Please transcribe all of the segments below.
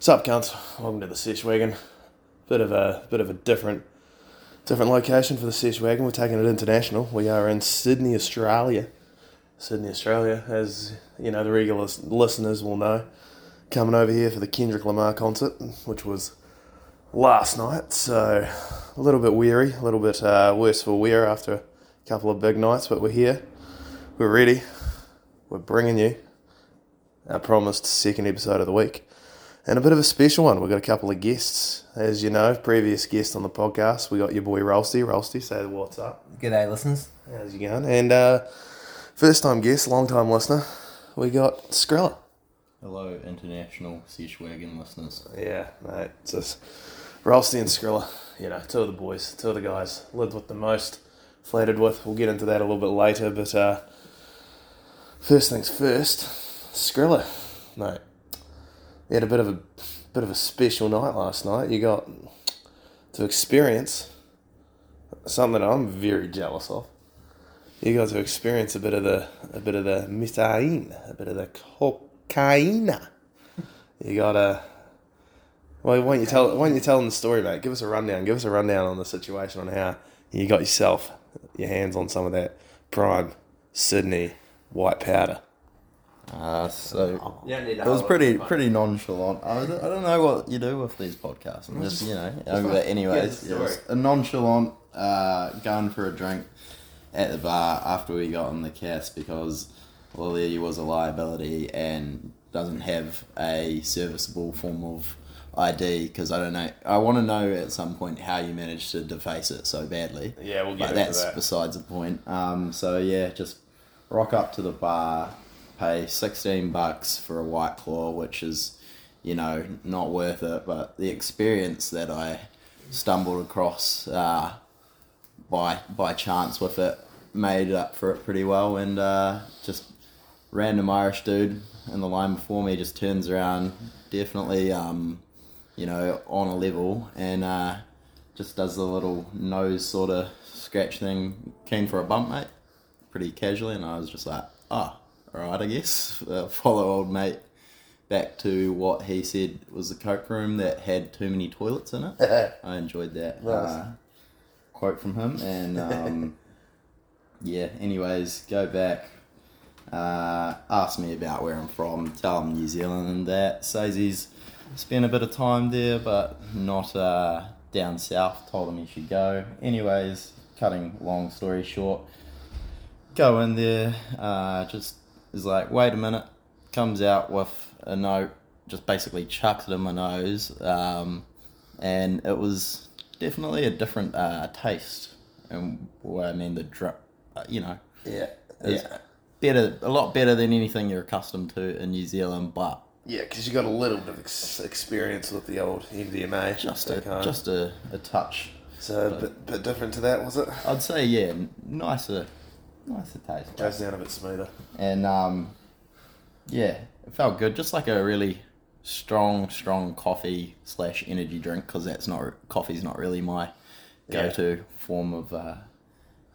Sup, cunts? Welcome to the Sesh Wagon. Bit of a bit of a different different location for the Sesh Wagon. We're taking it international. We are in Sydney, Australia. Sydney, Australia, as you know, the regular listeners will know. Coming over here for the Kendrick Lamar concert, which was last night. So a little bit weary, a little bit uh, worse for wear after a couple of big nights, but we're here. We're ready. We're bringing you our promised second episode of the week. And a bit of a special one. We've got a couple of guests. As you know, previous guest on the podcast, we got your boy Ralsty. Ralsty, say what's up. G'day, listeners. How's you going? And uh, first time guest, long time listener, we got Skriller. Hello, international Sesh listeners. Yeah, mate. It's just Ralsty and Skriller. You know, two of the boys, two of the guys. Lived with the most, flattered with. We'll get into that a little bit later. But uh, first things first, Skriller, mate. You had a bit of a bit of a special night last night. You got to experience something I'm very jealous of. You got to experience a bit of the a bit of the mitain, a bit of the cocaine. You got to. Well, why don't you tell? Why don't you tell them the story, mate? Give us a rundown. Give us a rundown on the situation on how you got yourself your hands on some of that prime Sydney white powder. Uh, so need it was pretty pretty nonchalant. I don't, I don't know what you do with these podcasts. I'm just you know. over there. anyways, the it was a nonchalant uh, going for a drink at the bar after we got on the cast because Lily was a liability and doesn't have a serviceable form of ID because I don't know. I want to know at some point how you managed to deface it so badly. Yeah, we'll get but that's besides the point. Um, so yeah, just rock up to the bar, pay sixteen bucks for a white claw, which is, you know, not worth it. But the experience that I stumbled across uh, by by chance with it made up for it pretty well, and uh, just random Irish dude in the line before me just turns around, definitely, um, you know, on a level, and uh, just does the little nose sort of scratch thing. Keen for a bump, mate. Pretty casually, and I was just like, ah, all right, I guess. Uh, follow old mate back to what he said was the coke room that had too many toilets in it. I enjoyed that Nice. uh, quote from him, and um, yeah. Anyways, go back. Uh, ask me about where I'm from. Tell him New Zealand and that. Says he's spent a bit of time there, but not uh, down south. Told him he should go. Anyways, cutting long story short, go in there. Uh, just is like, wait a minute. Comes out with a note. Just basically chucks it in my nose, um, and it was definitely a different uh, taste. And what I mean, the drip, uh, you know, Yeah, yeah, better, a lot better than anything you're accustomed to in New Zealand, but yeah. Because you got a little bit of ex- experience with the old MDMA. just a home. just a, a touch. so a bit, bit different to that, was it? I'd say yeah, n- nicer, to taste. Goes down a bit smoother. and um, yeah, it felt good. Just like a really strong, strong coffee slash energy drink because that's not coffee's not really my go-to form of uh,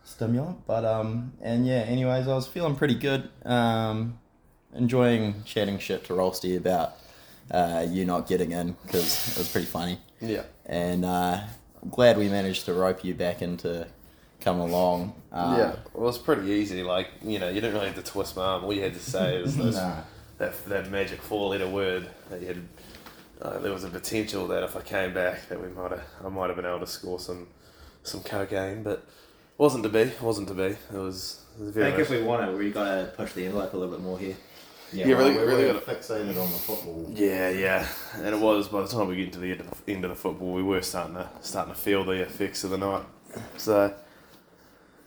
stimulant. But um, and yeah, anyways, I was feeling pretty good. Um, enjoying chatting shit to Ralsty about uh, you not getting in because it was pretty funny. Yeah. And uh, I'm glad we managed to rope you back into come along. Uh, yeah, well, it's pretty easy. Like you know, you didn't really have to twist my arm. All you had to say is this, Nah. that that magic four-letter word that you had. Uh, there was a potential that if I came back, that we might have, I might have been able to score some, some cocaine, but wasn't to be. Wasn't to be. It was, it was I very. think if we want it, we gotta push the envelope a little bit more here. Yeah, Yeah, really- well, really we're gotta- fixated on the football. Yeah, yeah, and it was by the time we get to the end of the, end of the football, we were starting to starting to feel the effects of the night. So,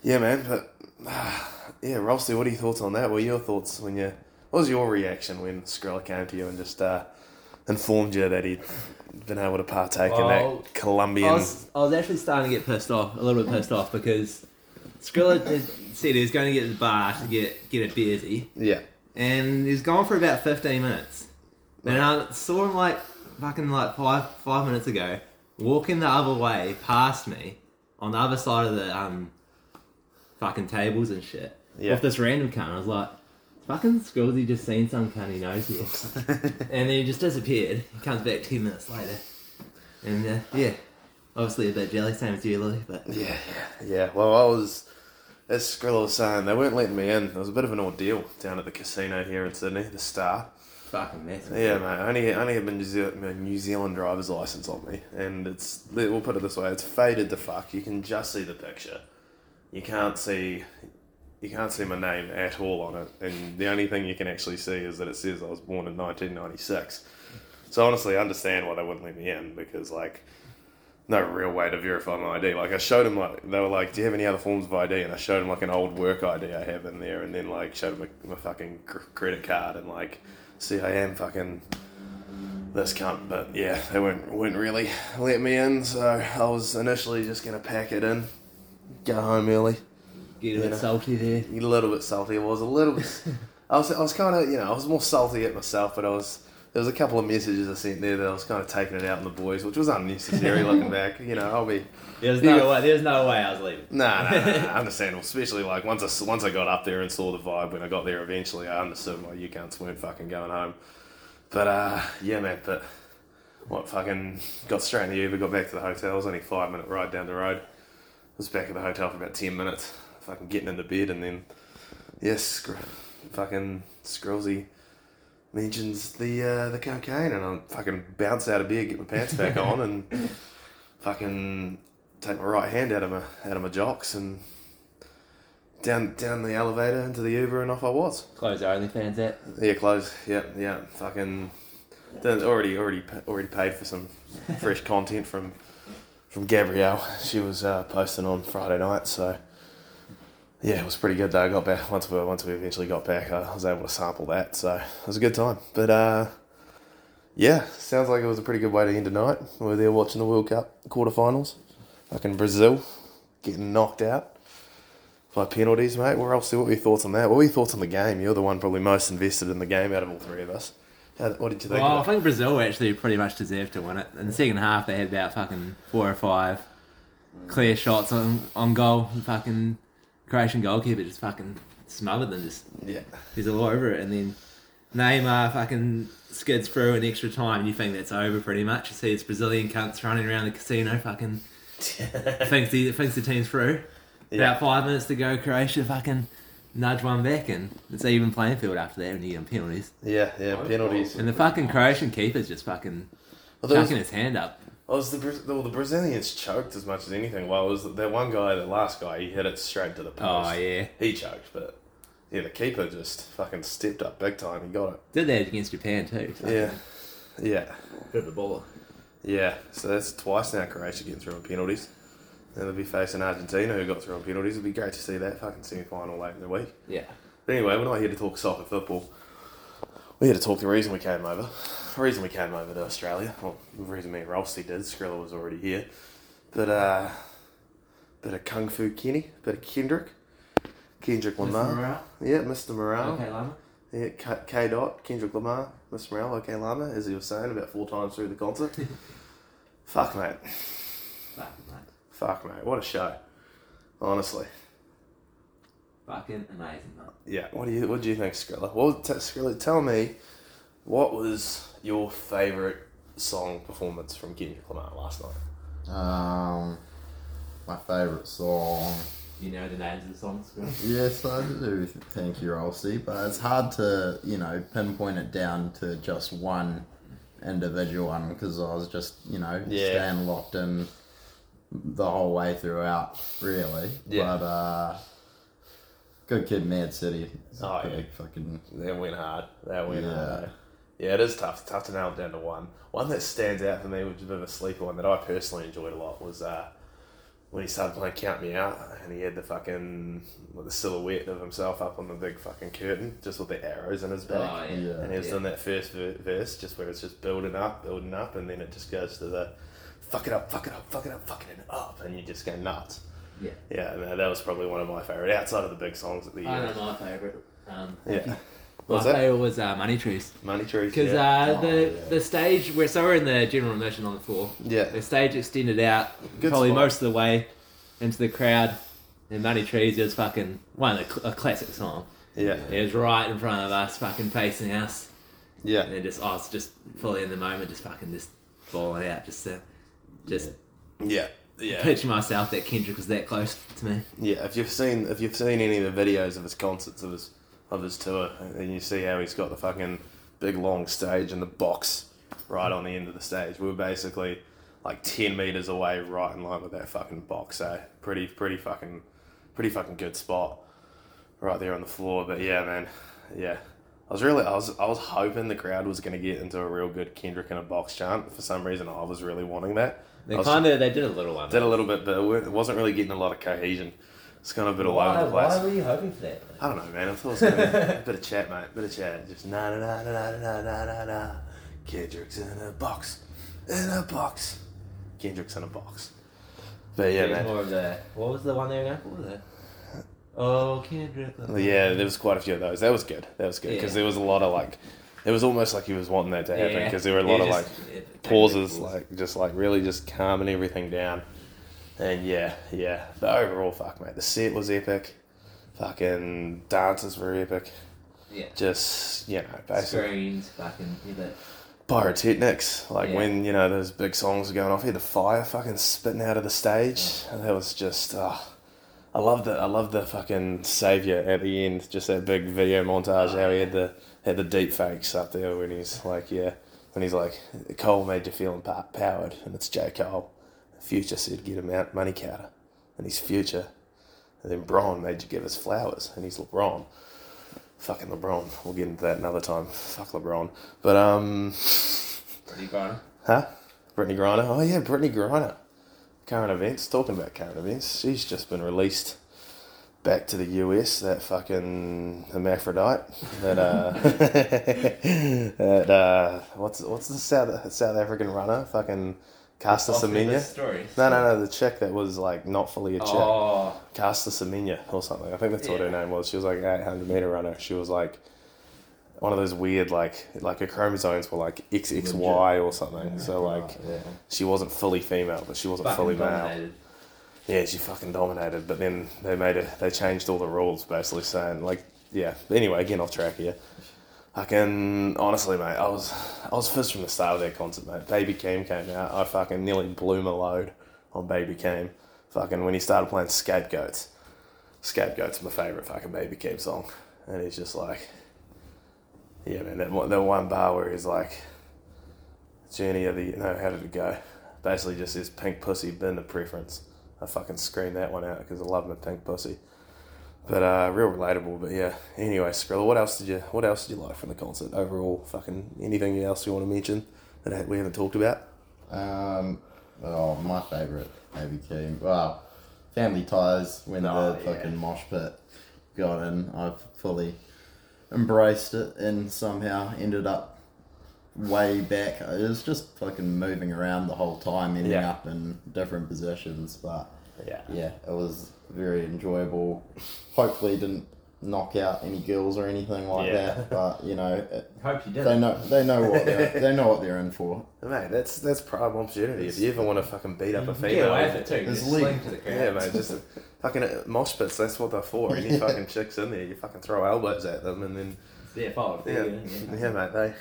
yeah, man. But yeah, Ralsty, what are your thoughts on that? What were your thoughts when you? What was your reaction when Skriller came to you and just uh, informed you that he'd been able to partake in that Colombian? I was, I was actually starting to get pissed off, a little bit pissed off, because Skriller said he was going to get to the bar to get, get a beersy, Yeah, and he was gone for about 15 minutes. And I saw him like fucking like five five minutes ago, walking the other way past me on the other side of the um fucking tables and shit Yeah. with this random cunt. I was like, fucking Scrolsy just seen some cunt he knows here. and then he just disappeared. He comes back 10 minutes later. And uh, yeah, obviously a bit jelly, same as you, Lily, but Yeah, yeah, yeah. Well, I was, as Skriller was saying, they weren't letting me in. It was a bit of an ordeal down at the casino here in Sydney, the Star. fucking mess. Yeah, mate. I only, I only have my New, Zealand, my New Zealand driver's license on me, and it's. We'll put it this way: it's faded to fuck. You can just see the picture. You can't see. You can't see my name at all on it, and the only thing you can actually see is that it says I was born in 1996. So honestly, I understand why they wouldn't let me in because like, no real way to verify my ID. Like I showed them like they were like, "Do you have any other forms of ID?" And I showed them like an old work ID I have in there, and then like showed them my, my fucking cr- credit card and like, see, I am fucking this cunt. But yeah, they wouldn't wouldn't really let me in, so I was initially just gonna pack it in, go home early. Get a bit Yeah. salty there. A little bit salty. I was a little bit. I was I was kind of you know I was more salty at myself, but I was. There was a couple of messages I sent there that I was kind of taking it out on the boys, which was unnecessary looking back. You know, I'll be There's no way. There's no way I was leaving. Nah, nah, nah, nah, understandable. Especially like once I once I got up there and saw the vibe when I got there eventually, I understood why you cunts weren't fucking going home. But uh, yeah, man. But what fucking got straight in the Uber, got back to the hotel. It was only five minute ride down the road. I was back at the hotel for about ten minutes, fucking getting into bed, and then yes, scr- fucking Scrolsy mentions the uh, the cocaine, and I fucking bounce out of bed, get my pants back on, and fucking take my right hand out of my out of my jocks and down down the elevator into the Uber and off I was. Close OnlyFans at. Yeah, close. Yeah, yeah. Fucking already already already paid for some fresh content from from Gabrielle. She was uh, posting on Friday night, so yeah, it was pretty good though. I got back once we once we eventually got back, I was able to sample that, so it was a good time. But uh, yeah, sounds like it was a pretty good way to end the night. We were there watching the World Cup quarterfinals. Fucking Brazil getting knocked out by penalties, mate. Where else? What were your thoughts on that? What were your thoughts on the game? You're the one probably most invested in the game out of all three of us. How, what did you think? Well, I think Brazil actually pretty much deserved to win it. In the second half, they had about fucking four or five clear shots on, on goal. And fucking Croatian goalkeeper just fucking smothered them. Just Yeah, he's all over it. And then Neymar fucking skids through in extra time. And you think that's over pretty much. You see it's Brazilian cunts running around the casino fucking thinks the thinks the team's through. Yeah. About five minutes to go, Croatia fucking nudge one back, and it's an even playing field after that when you get penalties. yeah, yeah. Oh, penalties. And the fucking Croatian keeper's just fucking Well, there was, chucking his hand up. well, was the, well, the Brazilians choked as much as anything. Well, it was that one guy, the last guy, he hit it straight to the post. Oh yeah, He choked, but yeah, the keeper just fucking stepped up big time. He got it. did that against Japan too. so- Yeah, yeah, bit of a baller. yeah. So that's twice now Croatia getting through on penalties. And they'll be facing Argentina, who got through on penalties. It'll be great to see that fucking semi final late in the week. Yeah, But anyway, we're not here to talk soccer football. We're here to talk the reason we came over. The reason we came over to Australia. Well, the reason me and Rolsey did. Skriller was already here. But, uh, bit of Kung Fu Kenny, bit of Kendrick. Kendrick Lamar. Yeah, Mr. Morale. Okay, Lama. Yeah, K, K. Dot, Kendrick Lamar, Mr. Morale, OK Lama, as he was saying about four times through the concert. Fuck, mate. Fucking mate. Fuck, mate. What a show. Honestly. Fucking amazing, mate. Yeah. What do you What do you think, Skriller? Well, t- Skriller, tell me, what was your favourite song performance from Kendrick Lamar last night? Um, my favourite song. You know the names of the songs, bro? Yes, I do. Thank you, Rolsey. But it's hard to, you know, pinpoint it down to just one individual one because I was just, you know, Yeah. staying locked in the whole way throughout, really. Yeah. But, uh, Good Kid, Mad City. is Oh, yeah. fucking. That went hard. That went Yeah. hard. Yeah, it is tough. Tough to nail it down to one. One that stands out for me, which is a bit of a sleeper one that I personally enjoyed a lot, was uh, when he started playing "Count Me Out" and he had the fucking with the silhouette of himself up on the big fucking curtain, just with the arrows in his back. Oh, yeah. Yeah. And he was Yeah. doing that first verse, just where it's just building up, building up, and then it just goes to the fuck it up, fuck it up, fuck it up, fucking it up, and you just go nuts. Yeah. Yeah, and that was probably one of my favorite outside of the big songs at the I year. know my favourite. Um, Yeah. my What was that? favourite was uh, Money Trees. Money trees. Because yeah. uh, the Oh, yeah. the stage we're so we're in the general admission on the floor. yeah. The stage extended out Good probably spot. most of the way into the crowd. And Money Trees is fucking one of the cl- a classic song. Yeah. It was right in front of us, fucking facing us. Yeah. And just, I was just fully in the moment, just fucking just falling out, just to, just Yeah. Yeah. picture myself that Kendrick was that close to me. Yeah, if you've seen if you've seen any of the videos of his concerts of his of his tour, and you see how he's got the fucking big long stage and the box right on the end of the stage, we were basically like ten meters away, right in line with that fucking box. So pretty, pretty fucking, pretty fucking good spot, right there on the floor. But yeah, man, yeah. I was really, I was, I was hoping the crowd was going to get into a real good Kendrick in a box chant. For some reason, I was really wanting that. They kind of, they did a little one. did a little bit, but it wasn't really getting a lot of cohesion. It's kind of a bit all over the place. Why were you hoping for that? I don't know, man. I thought it was gonna be a bit of chat, mate. Bit of chat. Just na na na na na na na na na. Kendrick's in a box, in a box. Kendrick's in a box. But yeah, It man. more of the, what was the one they were going for? The, oh, Kendrick. Yeah, there was quite a few of those. That was good. That was good because Yeah. there was a lot of like, it was almost like he was wanting that to happen because there were a lot Yeah, of like just- yeah, pauses, pause. like just like really just calming everything down. And yeah, yeah. But overall, fuck, mate, the set was epic. Fucking dances were epic. yeah. Just you know, basically Screens, fucking, yeah, pyrotechnics. Like Yeah. when you know those big songs are going off, he had the fire fucking spitting out of the stage, and that was just. Uh, I love the I love the fucking savior at the end. Just that big video montage. How he had the had the deep fakes up there when he's like, yeah, when he's like, Cole made you feel empowered, and it's J Cole. Future said, get him out, money counter, and he's future. And then Bron made you give us flowers, and he's LeBron. Fucking LeBron. We'll get into that another time. Fuck LeBron. But um, you got huh? Brittney Griner. Oh yeah, Brittney Griner. Current events. Talking about current events. She's just been released back to the US. That fucking hermaphrodite. That uh, that uh, what's what's the South South African runner? Fucking Caster Semenya. Story. No, no, no. The chick that was like not fully a chick. Oh, Caster Semenya or something. I think that's what her name was. She was like an 800 meter runner. She was like one of those weird, like, like her chromosomes were like XXY or something. So, like, yeah. she wasn't fully female, but she wasn't fully male. Yeah, she fucking dominated. But then they made it, they changed all the rules basically saying, like, yeah. Anyway, again, off track here. I can honestly, mate. I was, I was first from the start of that concert, mate. Baby Keem came out. I fucking nearly blew my load on Baby Keem. Fucking when he started playing Scapegoats. Scapegoats my favorite fucking Baby Keem song, and he's just like, yeah, man. That one, that one bar where he's like, journey of the no, how did it go? Basically, just says pink pussy been the preference. I fucking screamed that one out because I love my pink pussy. But uh, real relatable. But yeah. Anyway, Skriller, what else did you what else did you like from the concert overall? Fucking anything else you want to mention that we haven't talked about? Um, oh, my favourite Baby Keem. Well, Family Ties when Oh, the yeah. fucking mosh pit got in. I've fully embraced it and somehow ended up way back. It was just fucking moving around the whole time, ending Yeah. up in different positions. But Yeah. yeah, it was very enjoyable. Hopefully, didn't knock out any girls or anything like Yeah. that. But you know, it, Hope you did. they know they know what they're, they know what they're in for. Mate, that's that's prime opportunity. If you ever want to fucking beat up a Get female, away with it too. It's Just sling to the crowd. yeah, mate, just fucking uh, mosh pits. That's what they're for. Any fucking chicks in there, you fucking throw elbows at them, and then It's their fault. yeah, Yeah. yeah, mate. They,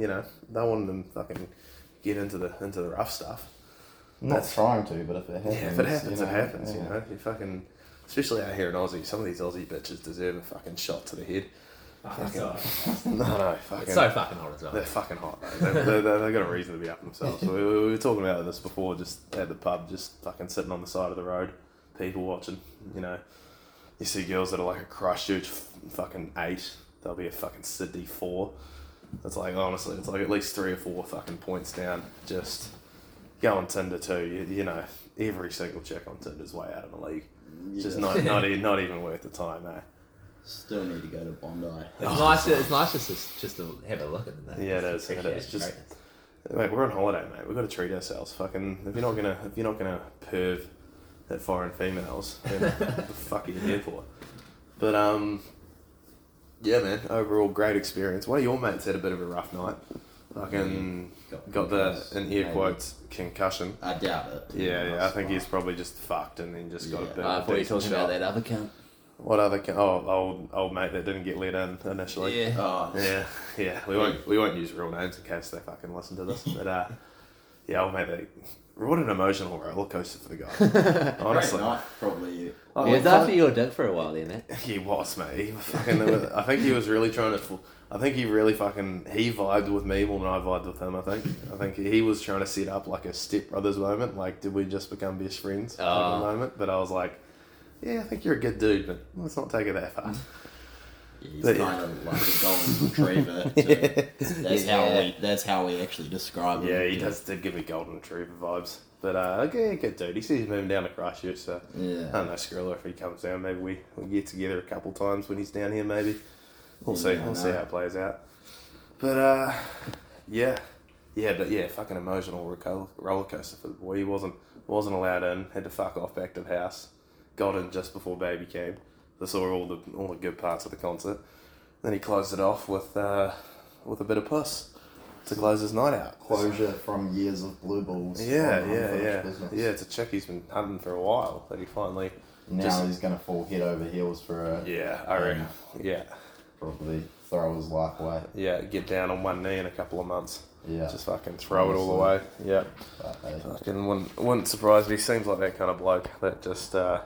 you know, they want them fucking get into the into the rough stuff. Not That's- trying to, but if it happens, Yeah, if it happens, you it know, happens. You know, you fucking, especially out here in Aussie, some of these Aussie bitches deserve a fucking shot to the head. Oh, fucking so- No, no, fucking. It's so fucking hot as well. They're fucking hot, though. They, they, they, they've got a reason to be up themselves. we, we, we were talking about this before, just at the pub, just fucking sitting on the side of the road, people watching. You know, you see girls that are like a Christchurch fucking eight, they'll be a fucking Sydney four. It's like, honestly, it's like at least three or four fucking points down. Just go on Tinder too. You, you know, every single chick on Tinder's way out of the league. It's just not, not, e- not even worth the time, eh? Still need to go to Bondi. It's nice. To, it's nice just to, just to have a look at that. Yeah, it is, it is. Just- Mate, we're on holiday, mate. We've got to treat ourselves. Fucking, if you're not gonna, if you're not gonna perv at foreign females, then what the fuck are you here for? But um, yeah, man. Overall, great experience. One of your mates had a bit of a rough night. Fucking got the in air Maybe. quotes concussion. I doubt it. Yeah, yeah. I think he's probably just fucked and then just got a Yeah. bit. I of a thought you were talking shot. about that other cunt. What other? Ca- oh, old old mate that didn't get let in initially. Yeah. Oh, Yeah, yeah. We won't we won't use real names in case they fucking listen to this. But uh, yeah, old mate, they, what an emotional roller coaster for the guy. Honestly, Great night, probably. Oh, He was well, after your dick for a while then, eh? He was, mate. He was fucking, I think he was really trying to. Fu- I think he really fucking he vibed with me more than I vibed with him. I think. I think he was trying to set up like a step brothers moment. Like, did we just become best friends? type of Oh. moment. But I was like, yeah, I think you're a good dude, but let's not take it that far. Yeah, he's But yeah. kind of like a golden retriever. Too. That's how we. That's how we actually describe him. Yeah, he does did give me golden retriever vibes. But uh, okay, good dude. He says he's moving down to Christchurch, so yeah. I don't know, Skriller, if he comes down, maybe we, we get together a couple times when he's down here, maybe. We'll see. We'll see how it plays out. But, uh, yeah. Yeah, but yeah, fucking emotional roller roller coaster for the boy. He wasn't wasn't allowed in, had to fuck off back to the house. Got in just before Baby Keem. They saw all the all the good parts of the concert. Then he closed it off with uh, with a bit of puss to close his night out. Closure from years of blue balls. Yeah, yeah, yeah. business. Yeah, it's a check he's been hunting for a while that he finally. Now Just- he's gonna fall head over heels for a Yeah, I reckon. Yeah, probably throw his life away. yeah. Get down on one knee in a couple of months. Yeah. Just fucking throw it all away. Yeah. But, hey, Fucking wouldn't, wouldn't surprise me. Seems like that kind of bloke. That just uh,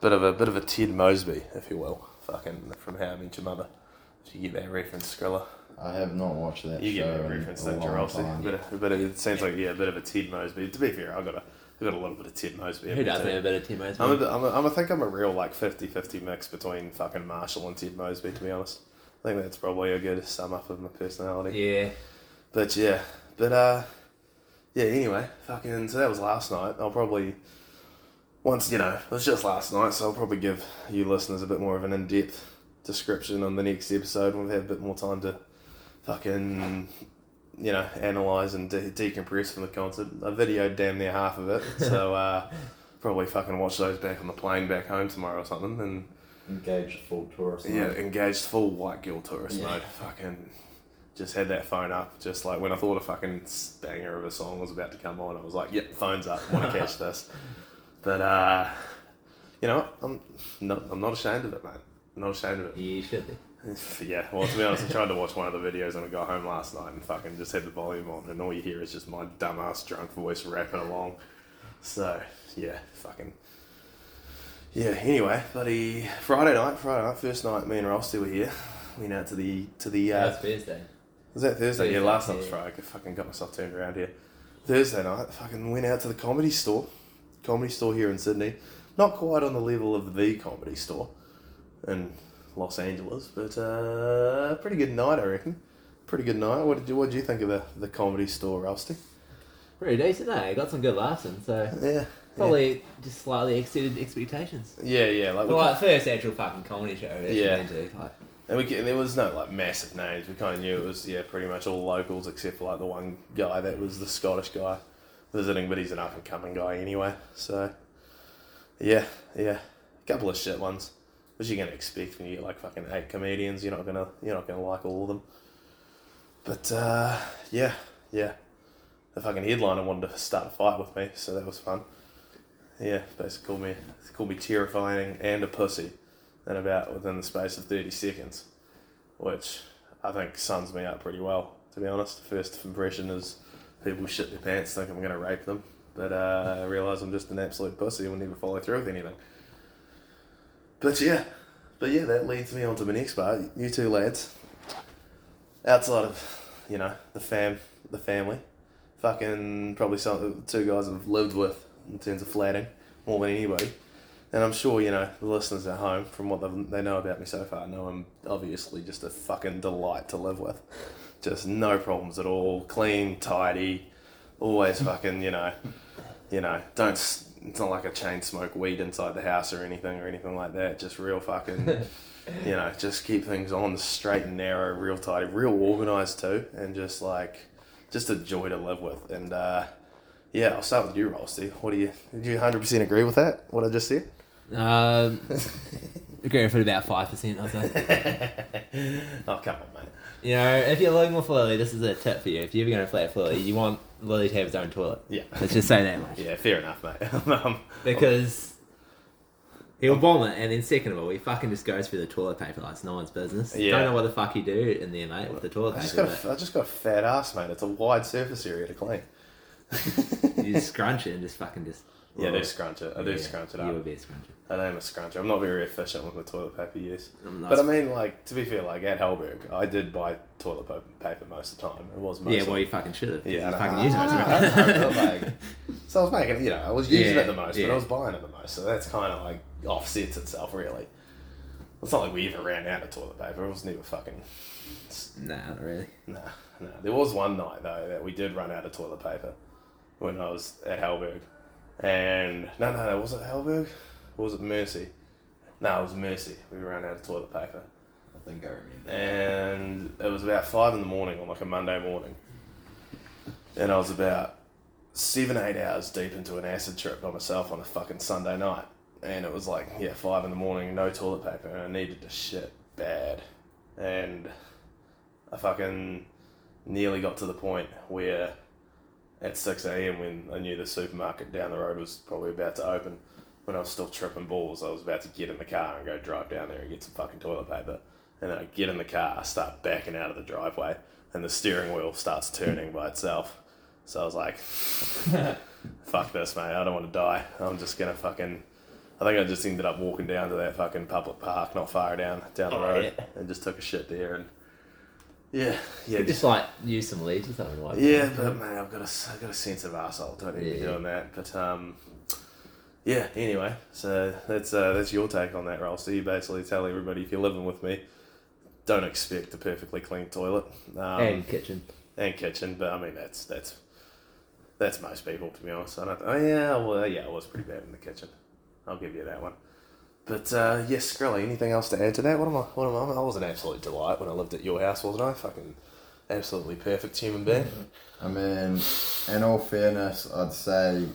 bit of a bit of a Ted Mosby, if you will. Fucking from How I Met Your Mother. You get that reference, Skriller. I have not watched that You get that reference, don't you, long Ralston? time. But, but it seems like yeah, a bit of a Ted Mosby. To be fair, I've got a, I've got a little bit of Ted Mosby. in Who doesn't have a bit of Ted Mosby? I'm a, bit- I'm a, I'm a think I'm a real like 50-50 mix between fucking Marshall and Ted Mosby to be honest. I think that's probably a good sum up of my personality. Yeah. But yeah, but uh, yeah. Anyway, fucking. So that was last night. I'll probably once you know it was just last night, so I'll probably give you listeners a bit more of an in depth description on the next episode when we have a bit more time to fucking you know analyze and de- decompress from the concert. I videoed damn near half of it, so uh, probably fucking watch those back on the plane back home tomorrow or something and. Engaged full tourist. Yeah, mode. engaged full white girl tourist Yeah. mode. Fucking just had that phone up. Just like when I thought a fucking banger of a song was about to come on, I was like, "Yep, phone's up. Want to catch this?" But uh, you know. I'm not. I'm not ashamed of it, mate. I'm not ashamed of it. You should be. Yeah, well, to be honest, I tried to watch one of the videos when I got home last night and fucking just had the volume on, and all you hear is just my dumbass drunk voice rapping along. So, yeah, fucking. Yeah, anyway, buddy, Friday night, Friday night, first night, me and Rosty were here. Went out to the, to the, uh, it's Thursday. was that Thursday? Yeah, last night was. Friday. I fucking got myself turned around here. Thursday night, fucking went out to the comedy store. Comedy store here in Sydney. Not quite on the level of the comedy store in Los Angeles, but uh, pretty good night, I reckon. Pretty good night. What did you What did you think of the, the comedy store, Rusty? Pretty decent, eh? Got some good laughs in, so Yeah. probably just slightly exceeded expectations. Yeah, yeah. Like, Well, like first actual fucking comedy show. Yeah. like, And we, and there was no like massive names. We kind of knew it was yeah, pretty much all locals except for like the one guy that was the Scottish guy visiting, but he's an up and coming guy anyway. So yeah, yeah, a couple of shit ones, which you're gonna expect when you get like fucking eight comedians. You're not gonna you're not gonna like all of them. But uh, yeah, yeah, the fucking headliner wanted to start a fight with me, so that was fun. Yeah, basically called me called me terrifying and a pussy in about within the space of 30 seconds, which I think sums me up pretty well, to be honest. First impression is people shit their pants, think I'm to rape them, but uh, I realise I'm just an absolute pussy and will never follow through with anything. But yeah, but yeah, that leads me on to my next part. You two lads, outside of, you know, the fam, the family, fucking probably some two guys I've lived with in terms of flatting more than anybody. And I'm sure, you know, the listeners at home, from what they've- know about me so far, know I'm obviously just a fucking delight to live with. Just no problems at all. Clean, tidy, always fucking, you know, you know, don't, it's not like I chain smoke weed inside the house or anything or anything like that. Just real fucking, you know, just keep things on the straight and narrow, real tidy, real organised too, and just like, just a joy to live with. And, uh, yeah, I'll start with you, Rosty. What do you, did you 100% agree with that, what I just said? um, agree with it about five percent. I'd say. oh, come on, mate. You know, if you're looking for Lily, this is a tip for you. If you're ever going to flat Lily, you want Lily have his own toilet. Yeah. Let's just say that much. Yeah, fair enough, mate. um, Because He'll vomit, and then second of all, he fucking just goes through the toilet paper like it's no one's business. Yeah. Don't know what the fuck you do in there, mate, with the toilet I just paper. got a, I just got a fat ass, mate. It's a wide surface area to clean. you just scrunch it and just fucking just. Yeah, I do scrunch it. Oh, I do Yeah, scrunch it You up. would be a scruncher. I am a scruncher. I'm not very efficient with my toilet paper use. But I mean, like, to be fair, like at Hellberg, I did buy toilet pa- paper most of the time. It was most Yeah, well, you fucking should have. Yeah, you I fucking most of it. like, so I was making, you know, I was using Yeah, it the most, yeah. but I was buying it the most. So that's kind of like offsets itself, really. It's not like we ever ran out of toilet paper. It was never fucking. nah, not really. Nah, nah. There was one night though that we did run out of toilet paper when I was at Halberg, and no, no, no, was it Halberg? Or was it Mercy? No, it was Mercy. We ran out of toilet paper, I think I remember. and it was about five in the morning on like a Monday morning, and I was about seven, eight hours deep into an acid trip by myself on a fucking Sunday night, and it was like yeah, five in the morning, no toilet paper, and I needed to shit bad, and I fucking nearly got to the point where at 6 a.m. when I knew the supermarket down the road was probably about to open, when I was still tripping balls, I was about to get in the car and go drive down there and get some fucking toilet paper. And then I get in the car, I start backing out of the driveway, and the steering wheel starts turning by itself. So I was like, fuck this, mate. I don't want to die. I'm just going to fucking. I think I just ended up walking down to that fucking public park not far down down the Oh, road yeah. and just took a shit there and yeah yeah Just like use some leaves or something like that. yeah, but man, I've got a, I've got a sense of arsehole. Don't need to be Yeah. doing that. But um, yeah. Anyway, so that's uh, that's your take on that, Roll. So you basically tell everybody if you're living with me, don't expect a perfectly clean toilet um, And kitchen. and kitchen. But I mean, that's that's that's most people, to be honest. I don't. Oh yeah, well yeah, it was pretty bad in the kitchen. I'll give you that one. But uh, yes, Scully, anything else to add to that? What am I? What am I? I was an absolute delight when I lived at your house, wasn't I? Fucking absolutely perfect human being. I mean, in all fairness, I'd say,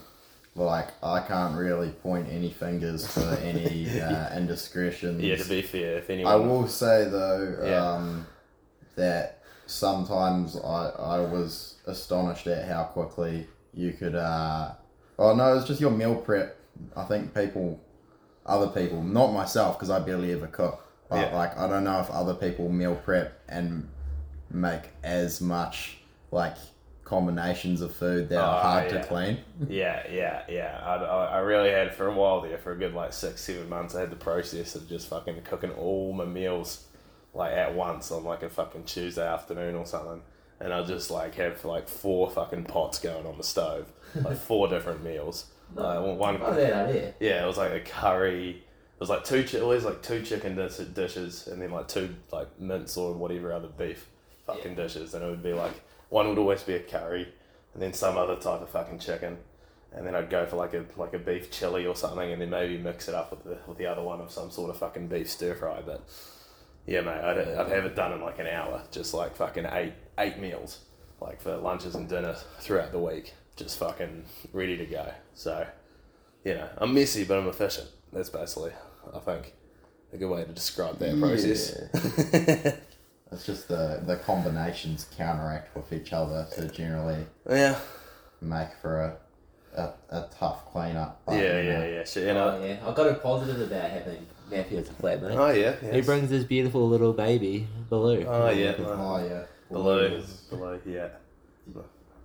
like, I can't really point any fingers for any uh, indiscretions. Yeah, to be fair, if anyone. I will say though Yeah. um, that sometimes I, I was astonished at how quickly you could. Uh, oh no, it's just your meal prep. I think people, other people, not myself because I barely ever cook. But Yeah. like I don't know if other people meal prep and make as much like combinations of food that are Oh, hard yeah. to clean. Yeah, yeah, yeah. I, I, I really had for a while there, for a good like six, seven months, I had the process of just fucking cooking all my meals like at once on like a fucking Tuesday afternoon or something. And I just like have like four fucking pots going on the stove, like four different meals. Like one, idea. yeah, it was like a curry. It was like two, chi- always like two chicken dis- dishes, and then like two like mince or whatever other beef fucking dishes, and it would be like one would always be a curry, and then some other type of fucking chicken, and then I'd go for like a like a beef chili or something, and then maybe mix it up with the with the other one of some sort of fucking beef stir fry. But yeah, mate, I'd, I'd have it done in like an hour, just like fucking eight eight meals, like for lunches and dinners throughout the week, just fucking ready to go. So you know, I'm messy, but I'm efficient. That's basically, I think, a good way to describe that process. It's just the the combinations counteract with each other to generally Yeah, make for a a, a tough cleanup. but, yeah, you know. yeah, yeah. Shit, you know. Oh, yeah, I got a positive about having Matthew as a flatmate. Oh yeah, He brings his beautiful little baby, Baloo. Oh yeah, Oh yeah. Baloo, Baloo, yeah, Yeah.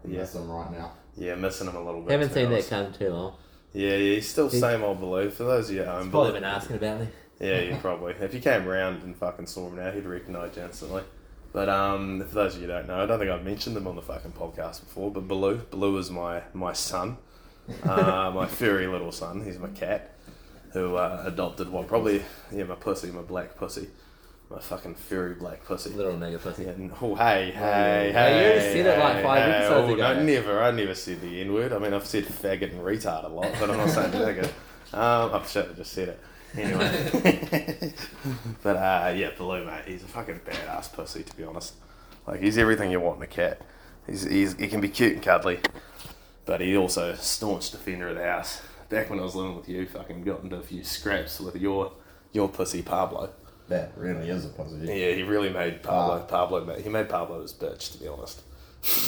yeah, Miss them right now. Yeah. Missing him a little bit. Haven't seen that come too long. Yeah, yeah. He's still He- same old Baloo. For those of you at home, Probably been asking about me. Yeah, you probably. If you came round and fucking saw him now, he'd recognise you instantly. But um, for those of you who don't know, I don't think I've mentioned them on the fucking podcast before. But Baloo, Baloo is my my son, uh, my furry little son. He's my cat, who uh, adopted one. Probably yeah, my pussy, my black pussy, my fucking furry black pussy. Little nigga pussy. Yeah, oh, hey, hey, yeah. hey. You already said it like five hey. episodes Oh, ago. No, never. I never said the N word. I mean, I've said faggot and retard a lot, but I'm not saying nigger. Um, I should have just said it. Anyway. but uh, yeah, Baloo, mate, he's a fucking badass pussy, to be honest. Like, he's everything you want in a cat. He's, he's, he can be cute and cuddly, but he also a staunch defender of the house. Back when I was living with you, fucking got into a few scraps with your your pussy Pablo. That really is a positive. Yeah, he really made Pablo. Pablo. He made Pablo his bitch, to be honest.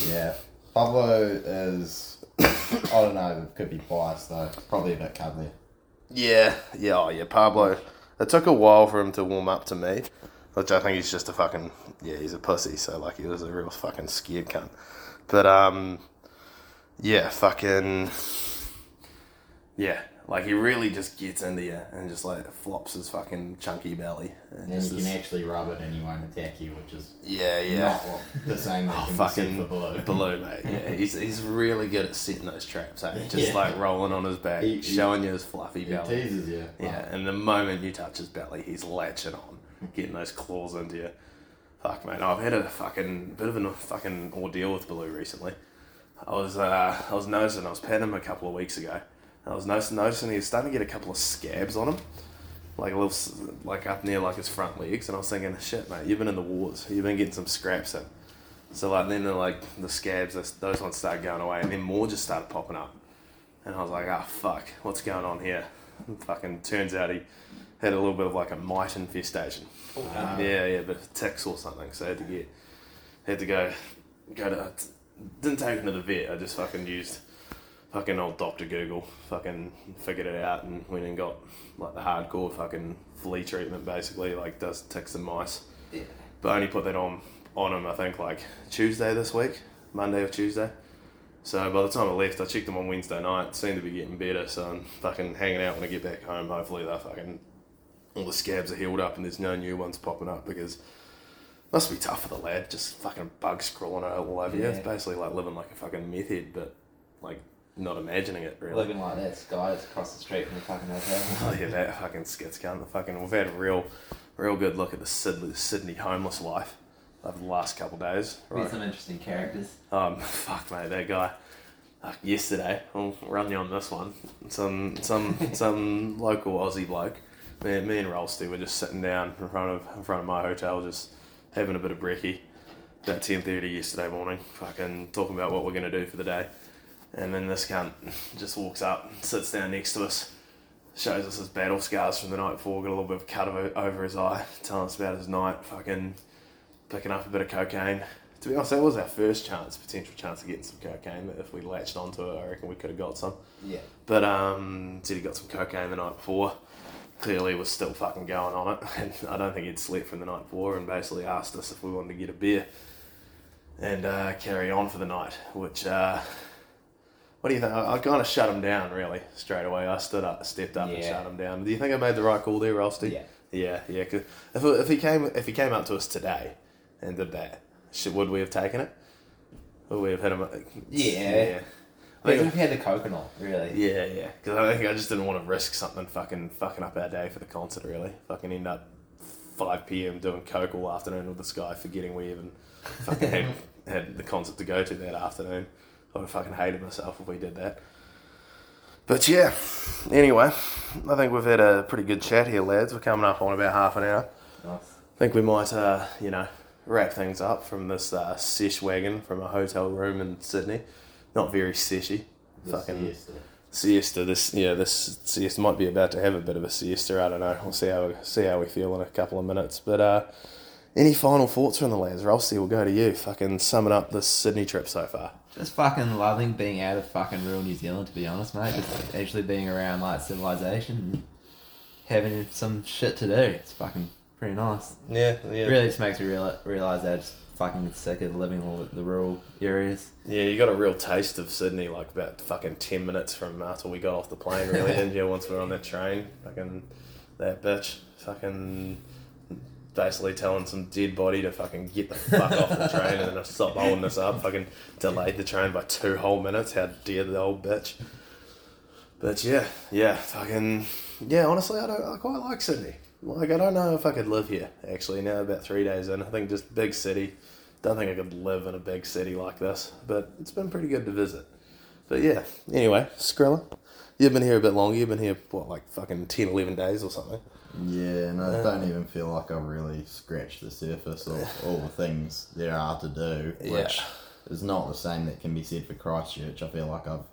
Yeah. Pablo is, I don't know, could be biased though. Probably a bit cuddly. Yeah, yeah, oh yeah, Pablo. It took a while for him to warm up to me, which I think he's just a fucking yeah, he's a pussy. So like, he was a real fucking scared cunt. But um, yeah, fucking yeah, like he really just gets into you and just like flops his fucking chunky belly. And And you can actually rub it and he won't attack you, which is yeah, yeah. not the same Oh, fucking blue. Baloo, mate. Yeah, he's, he's really good at setting those traps, eh? Just Yeah. like rolling on his back, He- he- showing you his fluffy He belly. teases you. Yeah, and the moment you touch his belly, he's latching on, getting those claws into you. Fuck, mate. I've had a fucking bit of a fucking ordeal with Baloo recently. I was uh, I was noticing I was petting him a couple of weeks ago. I was noticing, noticing he was starting to get a couple of scabs on him, like a little like up near like his front legs, and I was thinking, shit, mate, you've been in the wars, you've been getting some scraps in. So like then the, like the scabs, those- ones started going away, and then more just started popping up. And I was like, ah, fuck, what's going on here? And fucking turns out he had a little bit of like a mite infestation. Wow. Yeah, yeah, but ticks or something. So I had to get, had to go, go to, didn't take him to the vet. I just fucking used fucking old Doctor Google, fucking figured it out, and went and got like the hardcore fucking flea treatment, basically, like does ticks and mice. Yeah. But I only put that on on him, I think, like Tuesday this week, Monday or Tuesday. So by the time I left, I checked them on Wednesday night. Seemed to be getting better, so I'm fucking hanging out when I get back home. Hopefully, they're fucking all the scabs are healed up and there's no new ones popping up because must be tough for the lad. Just fucking bugs crawling all over you. Yeah. It's basically like living like a fucking meth head, but like not imagining it really. Living like that guy that's across the street from the fucking hotel. Oh yeah, that fucking skits cunt. The fucking we've had a real, real good look at the Sydney, Sydney homeless life over the last couple of days. Right. some interesting characters. Um, fuck mate, that guy. Uh, yesterday, I'll run you on this one. Some some some local Aussie bloke. Me, me and Ralsty were just sitting down in front of in front of my hotel, just having a bit of brekkie. About ten thirty yesterday morning, fucking talking about what we're gonna do for the day. And then this cunt just walks up, sits down next to us, shows us his battle scars from the night before, got a little bit of cut over, over his eye, telling us about his night, fucking picking up a bit of cocaine. To be honest, that was our first chance, potential chance of getting some cocaine. If we latched onto it, I reckon we could have got some. Yeah. But um, said he got some cocaine the night before. Clearly was still fucking going on it, and I don't think he'd slept from the night before. And basically asked us if we wanted to get a beer and uh, carry on for the night. Which, uh, what do you think? I, I kind of shut him down really straight away. I stood up, stepped up, and shut him down. Do you think I made the right call there, Ralsty? Yeah. Yeah, yeah. Cause if, if he came if he came up to us today and did that, should, would we have taken it? Would we have hit him? Yeah. I think, think we had the coconut, really. yeah, yeah. Because I think I just didn't want to risk something fucking fucking up our day for the concert. Really, fucking end up five p.m. doing coke all afternoon with this guy, forgetting we even fucking had, had the concert to go to that afternoon. I would have fucking hated myself if we did that. But yeah, anyway, I think we've had a pretty good chat here, lads. We're coming up on about half an hour. Nice. I think we might, uh, you know, wrap things up from this uh, sesh wagon from a hotel room in Sydney. Not very seshy. Fucking siesta. siesta. This yeah, this siesta might be about to have a bit of a siesta. I don't know. We'll see how see how we feel in a couple of minutes. But uh, any final thoughts from the lads? Rossi, we'll go to you. Fucking summing up this Sydney trip so far. Just fucking loving being out of fucking real New Zealand, to be honest, mate. Just actually being around like civilization and having some shit to do. It's fucking pretty nice. Yeah, yeah, It really just makes me real, realize that I'm just fucking sick of living all the rural areas. yeah. You got a real taste of Sydney, like about fucking ten minutes from after we got off the plane. Really, didn't you? Once we were on that train, fucking that bitch, fucking basically telling some dead body to fucking get the fuck off the train and then stop holding us up. Fucking delayed the train by two whole minutes. How dare the old bitch? But yeah, yeah, fucking yeah. Honestly, I don't. I quite like Sydney. Like I don't know if I could live here. Actually, now about three days in, I think just big city. Don't think I could live in a big city like this. But it's been pretty good to visit. But yeah. Anyway, Skriller, you've been here a bit longer. You've been here what, like fucking 10, 11 days or something. Yeah, and I uh, don't even feel like I've really scratched the surface of all the things there are to do, which Yeah. is not the same that can be said for Christchurch. I feel like I've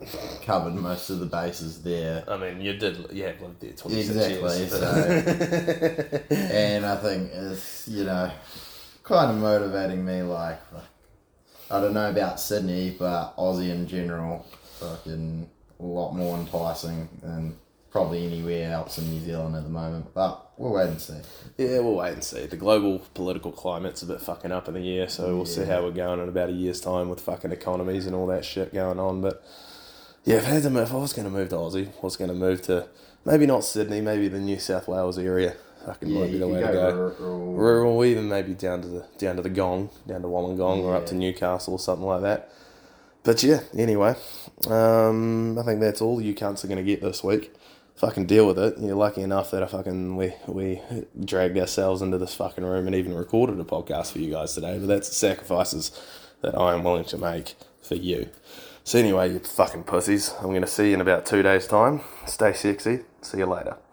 covered most of the bases there. I mean, you did. You have lived there twenty six Exactly, years. so- and I think it's, you know, kind of motivating me, like, I don't know about Sydney, but Aussie in general, fucking a lot more enticing than probably anywhere else in New Zealand at the moment. But we'll wait and see. Yeah, we'll wait and see. The global political climate's a bit fucking up in the year, so we'll see how we're going in about a year's time with fucking economies and all that shit going on. But yeah, if I had to move, if I was going to move to Aussie, I was going to move to maybe not Sydney, maybe the New South Wales area. Fucking Yeah, might be the way go, to go. rural. Rural, even maybe down to the down to the Gong, down to Wollongong, or up to Newcastle or something like that. But yeah, anyway, um, I think that's all you cunts are going to get this week. Fucking deal with it. You're lucky enough that I fucking we we dragged ourselves into this fucking room and even recorded a podcast for you guys today. But that's the sacrifices that I am willing to make for you. So anyway, you fucking pussies. I'm going to see you in about two days' time. Stay sexy. See you later.